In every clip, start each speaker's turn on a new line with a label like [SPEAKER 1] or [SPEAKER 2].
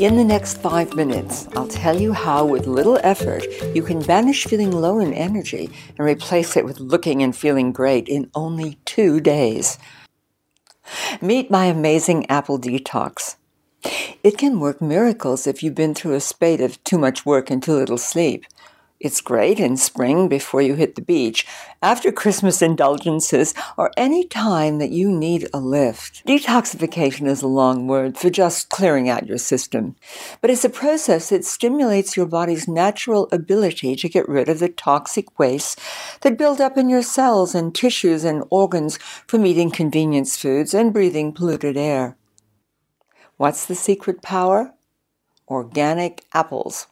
[SPEAKER 1] In the next five minutes, I'll tell you how, with little effort, you can banish feeling low in energy and replace it with looking and feeling great in only two days. Meet my amazing apple detox. It can work miracles if you've been through a spate of too much work and too little sleep. It's great in spring before you hit the beach, after Christmas indulgences, or any time that you need a lift. Detoxification is a long word for just clearing out your system, but it's a process that stimulates your body's natural ability to get rid of the toxic wastes that build up in your cells and tissues and organs from eating convenience foods and breathing polluted air. What's the secret power? Organic apples.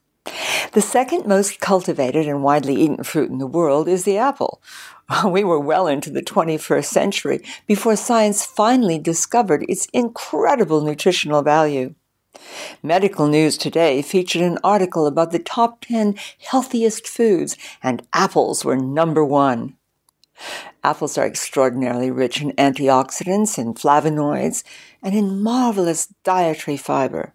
[SPEAKER 1] The second most cultivated and widely eaten fruit in the world is the apple. We were well into the 21st century before science finally discovered its incredible nutritional value. Medical News Today featured an article about the top 10 healthiest foods, and apples were number one. Apples are extraordinarily rich in antioxidants and flavonoids and in marvelous dietary fiber.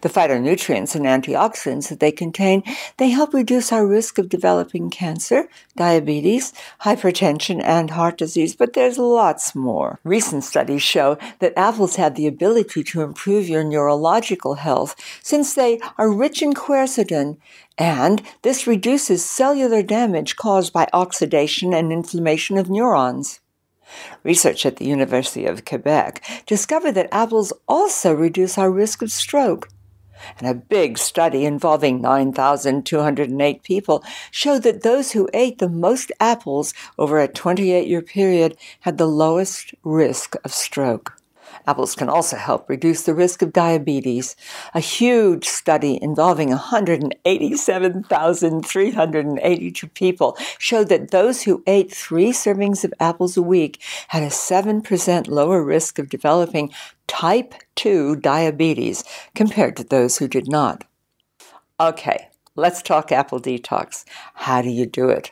[SPEAKER 1] The phytonutrients and antioxidants that they contain, they help reduce our risk of developing cancer, diabetes, hypertension, and heart disease, but there's lots more. Recent studies show that apples have the ability to improve your neurological health since they are rich in quercetin, and this reduces cellular damage caused by oxidation and inflammation of neurons. Research at the University of Quebec discovered that apples also reduce our risk of stroke. And a big study involving 9,208 people showed that those who ate the most apples over a 28 year period had the lowest risk of stroke. Apples can also help reduce the risk of diabetes. A huge study involving 187,382 people showed that those who ate three servings of apples a week had a 7% lower risk of developing type 2 diabetes compared to those who did not. Okay, let's talk apple detox. How do you do it?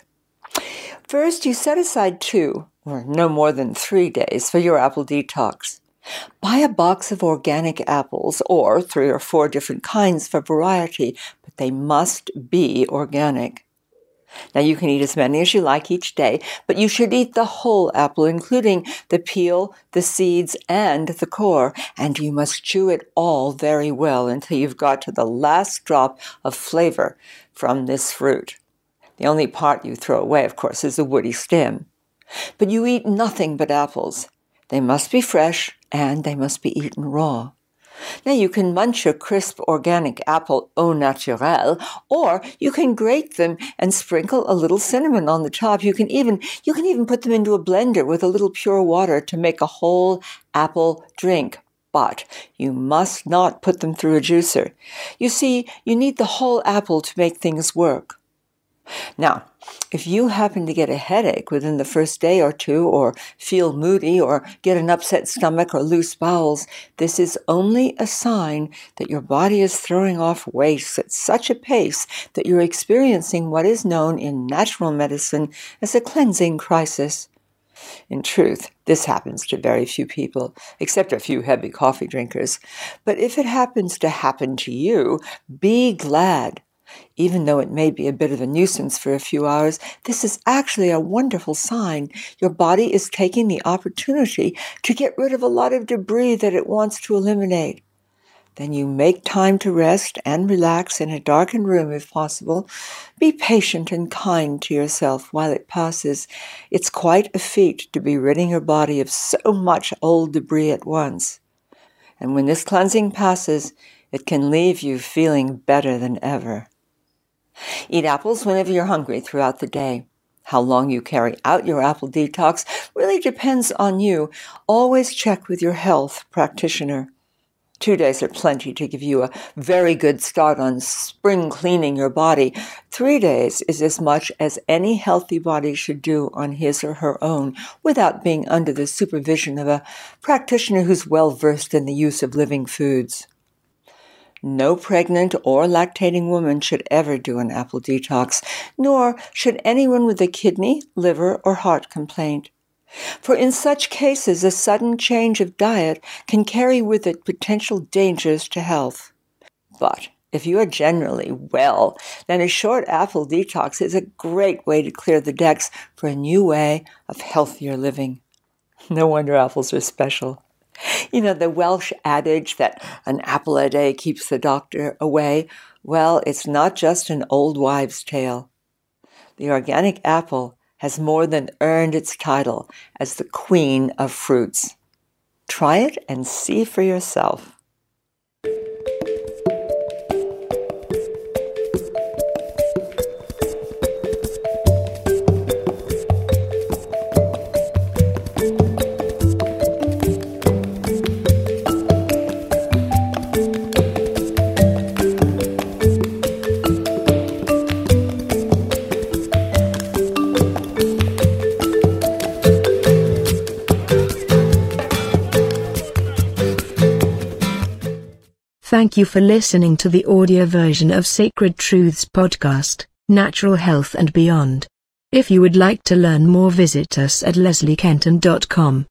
[SPEAKER 1] First, you set aside two, or no more than three days for your apple detox. Buy a box of organic apples or three or four different kinds for variety, but they must be organic. Now you can eat as many as you like each day, but you should eat the whole apple, including the peel, the seeds, and the core, and you must chew it all very well until you've got to the last drop of flavor from this fruit. The only part you throw away, of course, is the woody stem. But you eat nothing but apples. They must be fresh and they must be eaten raw. Now you can munch a crisp organic apple au naturel, or you can grate them and sprinkle a little cinnamon on the top. You can even you can even put them into a blender with a little pure water to make a whole apple drink. But you must not put them through a juicer. You see, you need the whole apple to make things work. Now, if you happen to get a headache within the first day or two, or feel moody, or get an upset stomach or loose bowels, this is only a sign that your body is throwing off waste at such a pace that you're experiencing what is known in natural medicine as a cleansing crisis. In truth, this happens to very few people, except a few heavy coffee drinkers. But if it happens to happen to you, be glad even though it may be a bit of a nuisance for a few hours, this is actually a wonderful sign. Your body is taking the opportunity to get rid of a lot of debris that it wants to eliminate. Then you make time to rest and relax in a darkened room if possible. Be patient and kind to yourself while it passes. It's quite a feat to be ridding your body of so much old debris at once. And when this cleansing passes, it can leave you feeling better than ever. Eat apples whenever you're hungry throughout the day. How long you carry out your apple detox really depends on you. Always check with your health practitioner. Two days are plenty to give you a very good start on spring cleaning your body. Three days is as much as any healthy body should do on his or her own without being under the supervision of a practitioner who's well versed in the use of living foods. No pregnant or lactating woman should ever do an apple detox, nor should anyone with a kidney, liver, or heart complaint. For in such cases, a sudden change of diet can carry with it potential dangers to health. But if you are generally well, then a short apple detox is a great way to clear the decks for a new way of healthier living. No wonder apples are special. You know, the Welsh adage that an apple a day keeps the doctor away, well, it's not just an old wives' tale. The organic apple has more than earned its title as the queen of fruits. Try it and see for yourself.
[SPEAKER 2] Thank you for listening to the audio version of Sacred Truths podcast, Natural Health and Beyond. If you would like to learn more, visit us at lesliekenton.com.